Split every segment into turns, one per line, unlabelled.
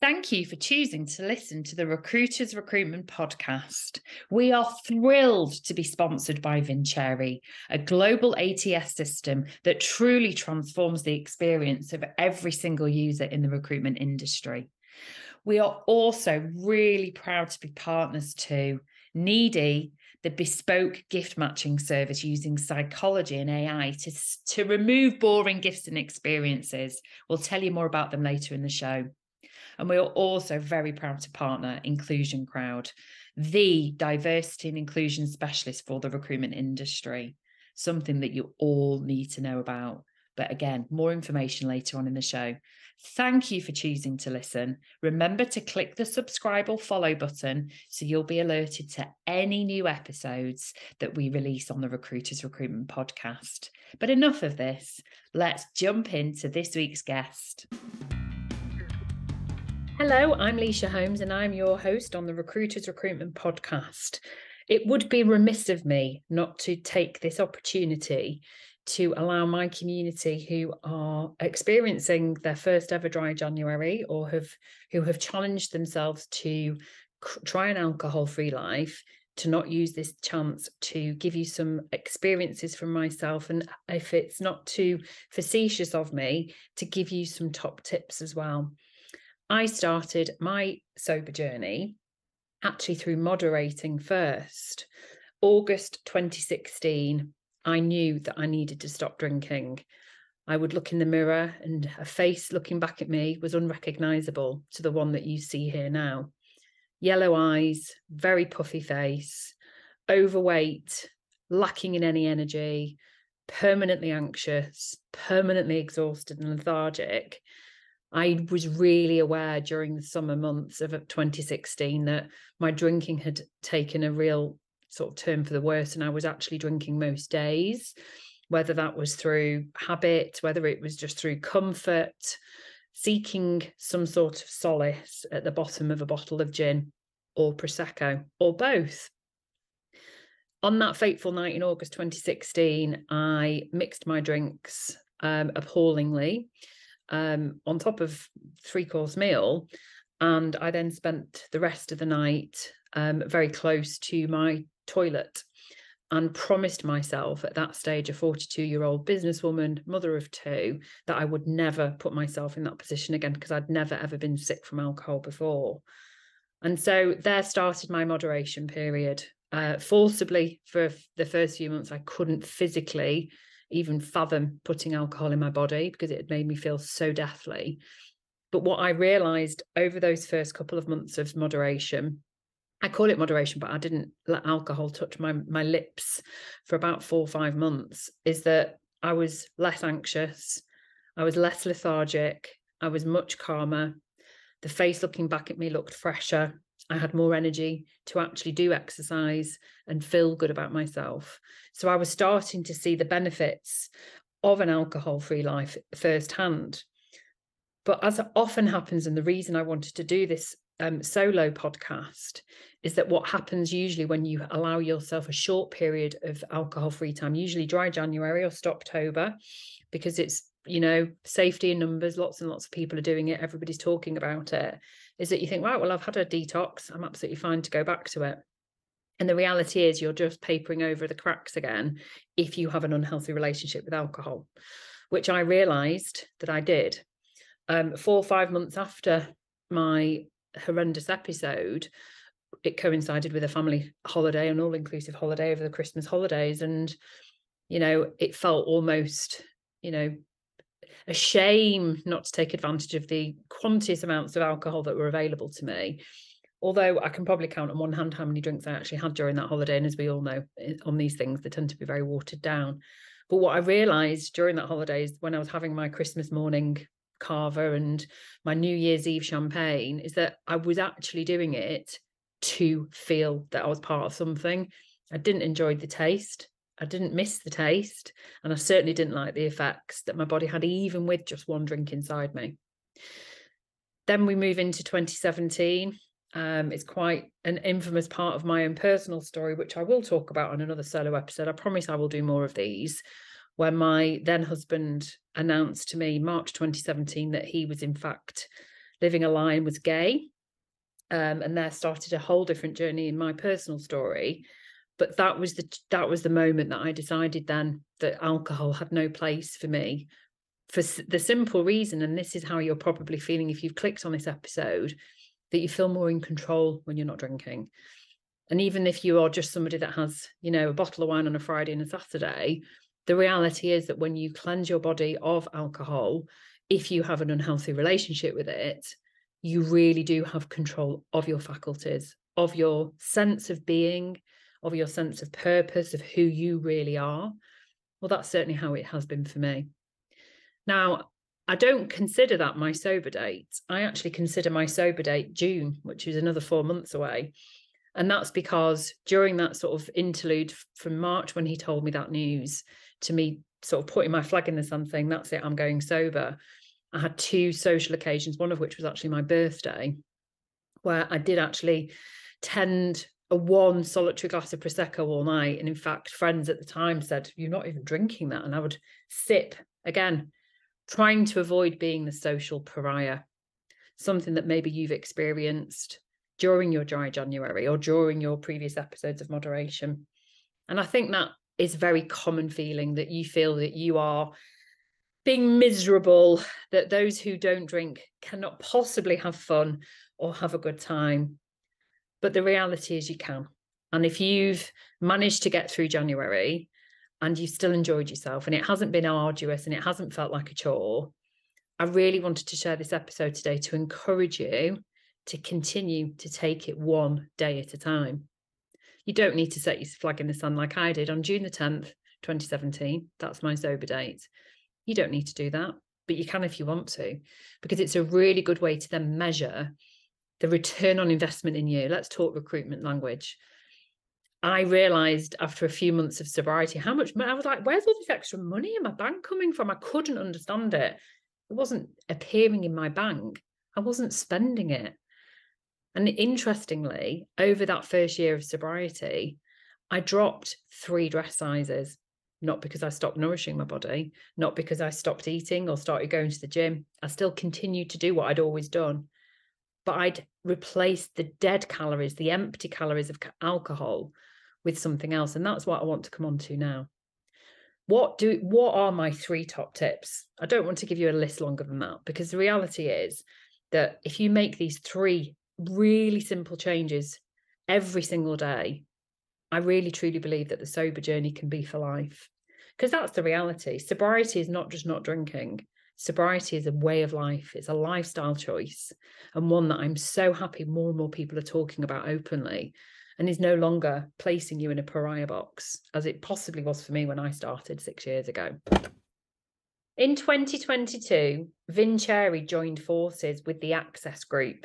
Thank you for choosing to listen to the Recruiters Recruitment Podcast. We are thrilled to be sponsored by Vincere, a global ATS system that truly transforms the experience of every single user in the recruitment industry. We are also really proud to be partners to Needi, the bespoke gift matching service using psychology and AI to, to remove boring gifts and experiences. We'll tell you more about them later in the show. And we are also very proud to partner Inclusion Crowd, the diversity and inclusion specialist for the recruitment industry, something that you all need to know about. But again, more information later on in the show. Thank you for choosing to listen. Remember to click the subscribe or follow button so you'll be alerted to any new episodes that we release on the Recruiters Recruitment Podcast. But enough of this. Let's jump into this week's guest. Hello, I'm Lysha Holmes, and I'm your host on the Recruiters Recruitment Podcast. It would be remiss of me not to take this opportunity to allow my community who are experiencing their first ever dry January or have who have challenged themselves to try an alcohol-free life to not use this chance to give you some experiences from myself and if it's not too facetious of me to give you some top tips as well I started my sober journey actually through moderating first. August 2016, I knew that I needed to stop drinking. I would look in the mirror and a face looking back at me was unrecognizable to the one that you see here now. Yellow eyes, very puffy face, overweight, lacking in any energy, permanently anxious, permanently exhausted and lethargic. I was really aware during the summer months of 2016 that my drinking had taken a real sort of turn for the worse, and I was actually drinking most days, whether that was through habit, whether it was just through comfort, seeking some sort of solace at the bottom of a bottle of gin or Prosecco or both. On that fateful night in August 2016, I mixed my drinks um, appallingly um, on top of three course meal. And I then spent the rest of the night um, very close to my toilet and promised myself at that stage, a 42 year old businesswoman, mother of two, that I would never put myself in that position again because I'd never ever been sick from alcohol before. And so there started my moderation period. Uh, forcibly for the first few months, I couldn't physically even fathom putting alcohol in my body because it had made me feel so deathly. But what I realized over those first couple of months of moderation, I call it moderation, but I didn't let alcohol touch my my lips for about four or five months, is that I was less anxious, I was less lethargic, I was much calmer. The face looking back at me looked fresher. I had more energy to actually do exercise and feel good about myself. So I was starting to see the benefits of an alcohol free life firsthand. But as often happens, and the reason I wanted to do this um, solo podcast is that what happens usually when you allow yourself a short period of alcohol free time, usually dry January or Stoptober, because it's you know safety in numbers lots and lots of people are doing it everybody's talking about it is that you think, right, well, I've had a detox. I'm absolutely fine to go back to it. And the reality is, you're just papering over the cracks again if you have an unhealthy relationship with alcohol, which I realized that I did. Um, four or five months after my horrendous episode, it coincided with a family holiday, an all inclusive holiday over the Christmas holidays. And, you know, it felt almost, you know, a shame not to take advantage of the quantities amounts of alcohol that were available to me. Although I can probably count on one hand how many drinks I actually had during that holiday. And as we all know, eh, on these things, they tend to be very watered down. But what I realized during that holiday is when I was having my Christmas morning cava and my New Year's Eve champagne is that I was actually doing it to feel that I was part of something. I didn't enjoy the taste. I didn't miss the taste, and I certainly didn't like the effects that my body had, even with just one drink inside me. Then we move into 2017. Um, it's quite an infamous part of my own personal story, which I will talk about on another solo episode. I promise I will do more of these. When my then husband announced to me March 2017 that he was in fact living a lie and was gay. Um, and there started a whole different journey in my personal story. But that was the that was the moment that I decided then that alcohol had no place for me, for the simple reason, and this is how you're probably feeling if you've clicked on this episode, that you feel more in control when you're not drinking. And even if you are just somebody that has, you know, a bottle of wine on a Friday and a Saturday, the reality is that when you cleanse your body of alcohol, if you have an unhealthy relationship with it, you really do have control of your faculties, of your sense of being, of your sense of purpose, of who you really are. Well, that's certainly how it has been for me. Now, I don't consider that my sober date. I actually consider my sober date June, which is another four months away. And that's because during that sort of interlude from March when he told me that news to me sort of putting my flag in the sun saying, that's it, I'm going sober. I had two social occasions, one of which was actually my birthday, where I did actually tend a one solitary glass of prosecco all night. And in fact, friends at the time said, You're not even drinking that. And I would sip again, trying to avoid being the social pariah, something that maybe you've experienced during your dry January or during your previous episodes of moderation. And I think that is a very common feeling that you feel that you are being miserable, that those who don't drink cannot possibly have fun or have a good time. But the reality is you can. And if you've managed to get through January and you've still enjoyed yourself and it hasn't been arduous and it hasn't felt like a chore, I really wanted to share this episode today to encourage you to continue to take it one day at a time. You don't need to set your flag in the sun like I did on June the 10th, 2017. That's my sober date. You don't need to do that, but you can if you want to, because it's a really good way to then measure the return on investment in you. Let's talk recruitment language. I realized after a few months of sobriety how much money I was like, where's all this extra money in my bank coming from? I couldn't understand it. It wasn't appearing in my bank. I wasn't spending it. And interestingly, over that first year of sobriety, I dropped three dress sizes, not because I stopped nourishing my body, not because I stopped eating or started going to the gym. I still continued to do what I'd always done, but I'd replaced the dead calories, the empty calories of alcohol with something else. And that's what I want to come on to now. What do what are my three top tips? I don't want to give you a list longer than that because the reality is that if you make these three really simple changes every single day, I really truly believe that the sober journey can be for life. Because that's the reality. Sobriety is not just not drinking. Sobriety is a way of life. It's a lifestyle choice and one that I'm so happy more and more people are talking about openly and is no longer placing you in a pariah box as it possibly was for me when I started six years ago. In 2022, Vincere joined forces with the Access Group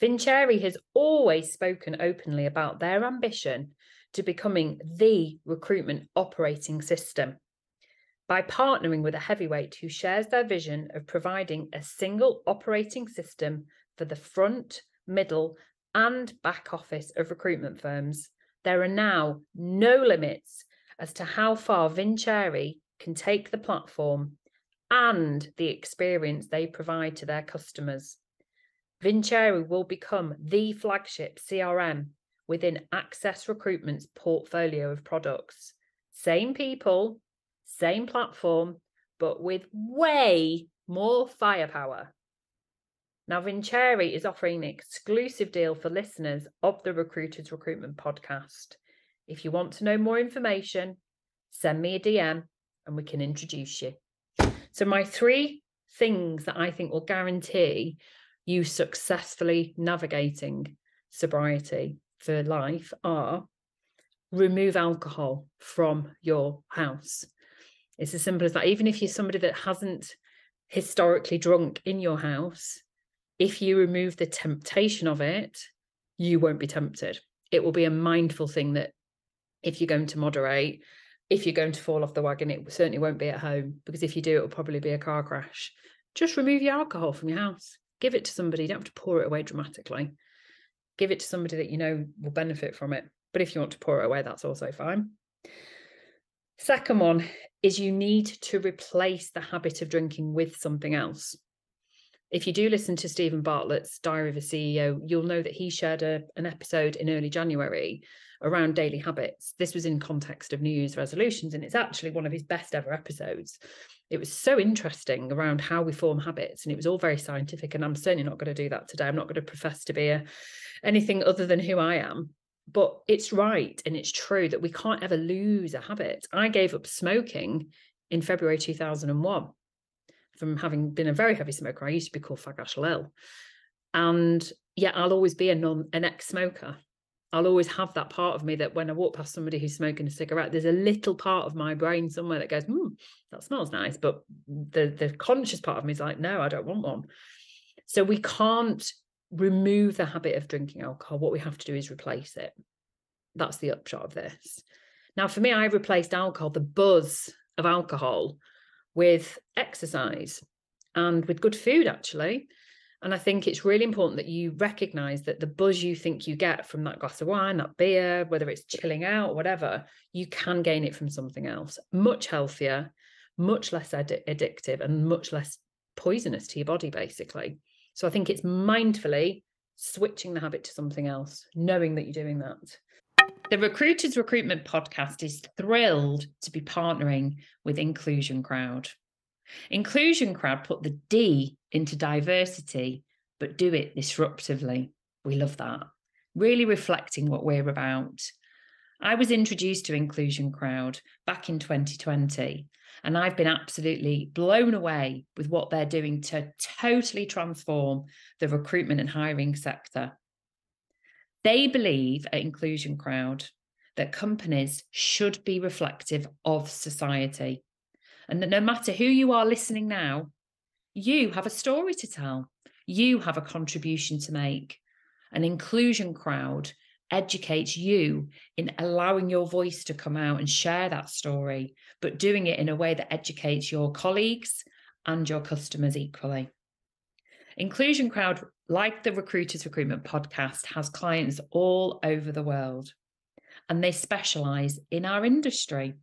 Vincere has always spoken openly about their ambition to becoming the recruitment operating system. By partnering with a heavyweight who shares their vision of providing a single operating system for the front, middle, and back office of recruitment firms, there are now no limits as to how far Vincere can take the platform and the experience they provide to their customers. Vincere will become the flagship CRM within Access Recruitment's portfolio of products. Same people, same platform, but with way more firepower. Now, Vincere is offering an exclusive deal for listeners of the Recruiters Recruitment podcast. If you want to know more information, send me a DM and we can introduce you. So, my three things that I think will guarantee you successfully navigating sobriety for life are remove alcohol from your house. It's as simple as that. Even if you're somebody that hasn't historically drunk in your house, if you remove the temptation of it, you won't be tempted. It will be a mindful thing that if you're going to moderate, if you're going to fall off the wagon, it certainly won't be at home because if you do, it will probably be a car crash. Just remove your alcohol from your house give it to somebody. You don't have to pour it away dramatically. Give it to somebody that you know will benefit from it. But if you want to pour it away, that's also fine. Second one is you need to replace the habit of drinking with something else. if you do listen to Steven Bartlett's Diary of a CEO, you'll know that he shared a, an episode in early January around daily habits. This was in context of New Year's resolutions, and it's actually one of his best ever episodes. It was so interesting around how we form habits, and it was all very scientific. And I'm certainly not going to do that today. I'm not going to profess to be a, anything other than who I am. But it's right and it's true that we can't ever lose a habit. I gave up smoking in February 2001 from having been a very heavy smoker. I used to be called Fagash Lil. And yeah, I'll always be a non an ex-smoker. I'll always have that part of me that when I walk past somebody who's smoking a cigarette, there's a little part of my brain somewhere that goes, hmm, that smells nice. But the the conscious part of me is like, no, I don't want one. So we can't remove the habit of drinking alcohol. What we have to do is replace it. That's the upshot of this. Now, for me, I replaced alcohol, the buzz of alcohol, with exercise and with good food, actually. And I think it's really important that you recognize that the buzz you think you get from that glass of wine, that beer, whether it's chilling out, whatever, you can gain it from something else, much healthier, much less ad- addictive, and much less poisonous to your body, basically. So I think it's mindfully switching the habit to something else, knowing that you're doing that. The Recruiters Recruitment Podcast is thrilled to be partnering with Inclusion Crowd. Inclusion Crowd put the D into diversity, but do it disruptively. We love that. Really reflecting what we're about. I was introduced to Inclusion Crowd back in 2020, and I've been absolutely blown away with what they're doing to totally transform the recruitment and hiring sector. They believe at Inclusion Crowd that companies should be reflective of society and that no matter who you are listening now, you have a story to tell, you have a contribution to make. An inclusion crowd educates you in allowing your voice to come out and share that story, but doing it in a way that educates your colleagues and your customers equally. Inclusion Crowd, like the Recruiters Recruitment podcast, has clients all over the world and they specialize in our industry.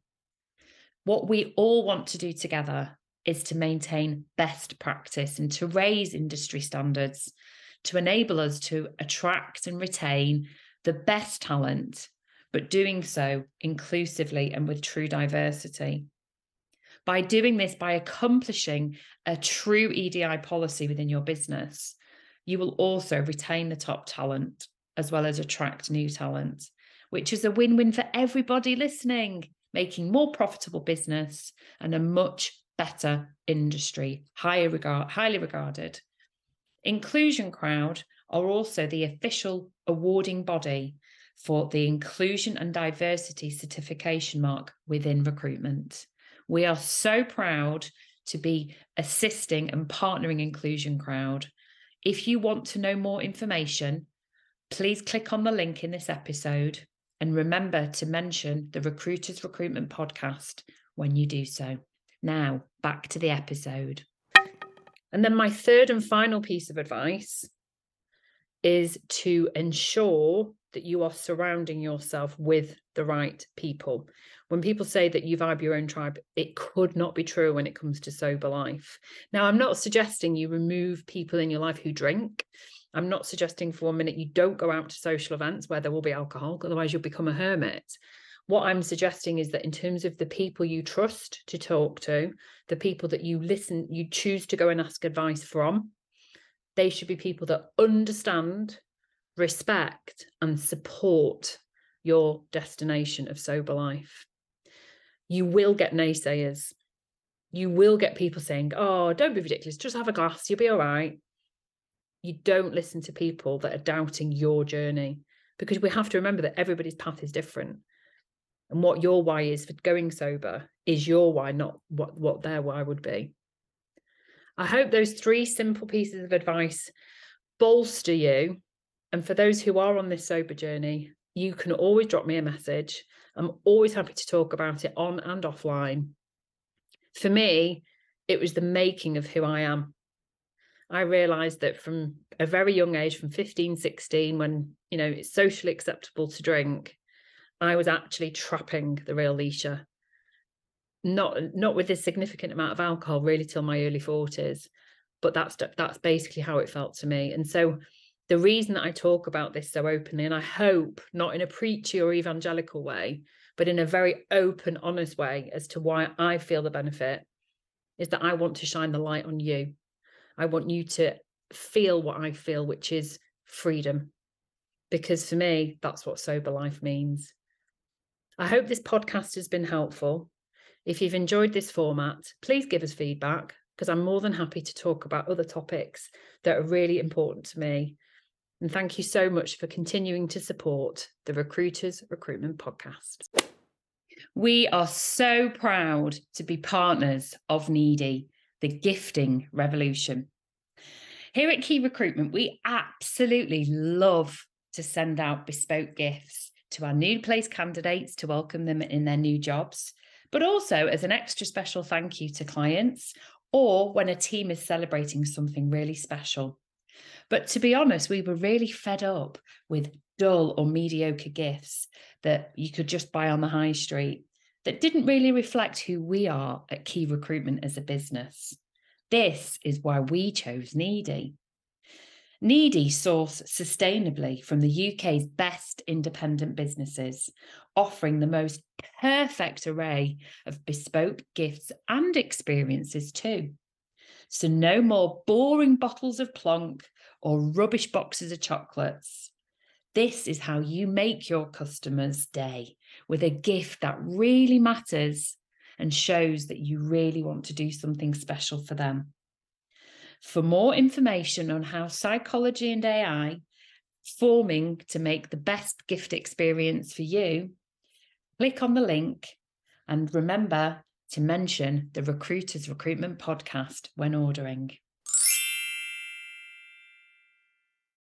What we all want to do together is to maintain best practice and to raise industry standards to enable us to attract and retain the best talent, but doing so inclusively and with true diversity. By doing this, by accomplishing a true EDI policy within your business, you will also retain the top talent as well as attract new talent, which is a win win for everybody listening, making more profitable business and a much better industry, highly regarded. Inclusion Crowd are also the official awarding body for the Inclusion and Diversity Certification Mark within recruitment. We are so proud to be assisting and partnering Inclusion Crowd. If you want to know more information, please click on the link in this episode and remember to mention the Recruiters Recruitment Podcast when you do so. Now, back to the episode. And then my third and final piece of advice is to ensure that you are surrounding yourself with the right people. When people say that you vibe your own tribe, it could not be true when it comes to sober life. Now, I'm not suggesting you remove people in your life who drink. I'm not suggesting for one minute you don't go out to social events where there will be alcohol, otherwise, you'll become a hermit. What I'm suggesting is that in terms of the people you trust to talk to, the people that you listen, you choose to go and ask advice from, they should be people that understand, respect, and support your destination of sober life. You will get naysayers. You will get people saying, Oh, don't be ridiculous, just have a glass, you'll be all right. You don't listen to people that are doubting your journey because we have to remember that everybody's path is different. And what your why is for going sober is your why, not what, what their why would be. I hope those three simple pieces of advice bolster you. And for those who are on this sober journey, you can always drop me a message. I'm always happy to talk about it on and offline. For me, it was the making of who I am. I realized that from a very young age, from 15, 16, when, you know, it's socially acceptable to drink, I was actually trapping the real Lysha not not with a significant amount of alcohol really till my early 40s but that's that's basically how it felt to me. And so the reason that I talk about this so openly, and I hope not in a preachy or evangelical way, but in a very open, honest way as to why I feel the benefit, is that I want to shine the light on you. I want you to feel what I feel, which is freedom. Because for me, that's what sober life means. I hope this podcast has been helpful. If you've enjoyed this format, please give us feedback because I'm more than happy to talk about other topics that are really important to me. And thank you so much for continuing to support the Recruiters Recruitment Podcast. We are so proud to be partners of Needi, the gifting revolution. Here at Key Recruitment, we absolutely love to send out bespoke gifts to our new place candidates to welcome them in their new jobs, but also as an extra special thank you to clients or when a team is celebrating something really special. But to be honest, we were really fed up with dull or mediocre gifts that you could just buy on the high street that didn't really reflect who we are at Key Recruitment as a business. This is why we chose Needi. Needi source sustainably from the UK's best independent businesses, offering the most perfect array of bespoke gifts and experiences too. So, no more boring bottles of plonk or rubbish boxes of chocolates. This is how you make your customers' day with a gift that really matters and shows that you really want to do something special for them. For more information on how psychology and AI forming to make the best gift experience for you, click on the link and remember to mention the Recruiters Recruitment Podcast when ordering.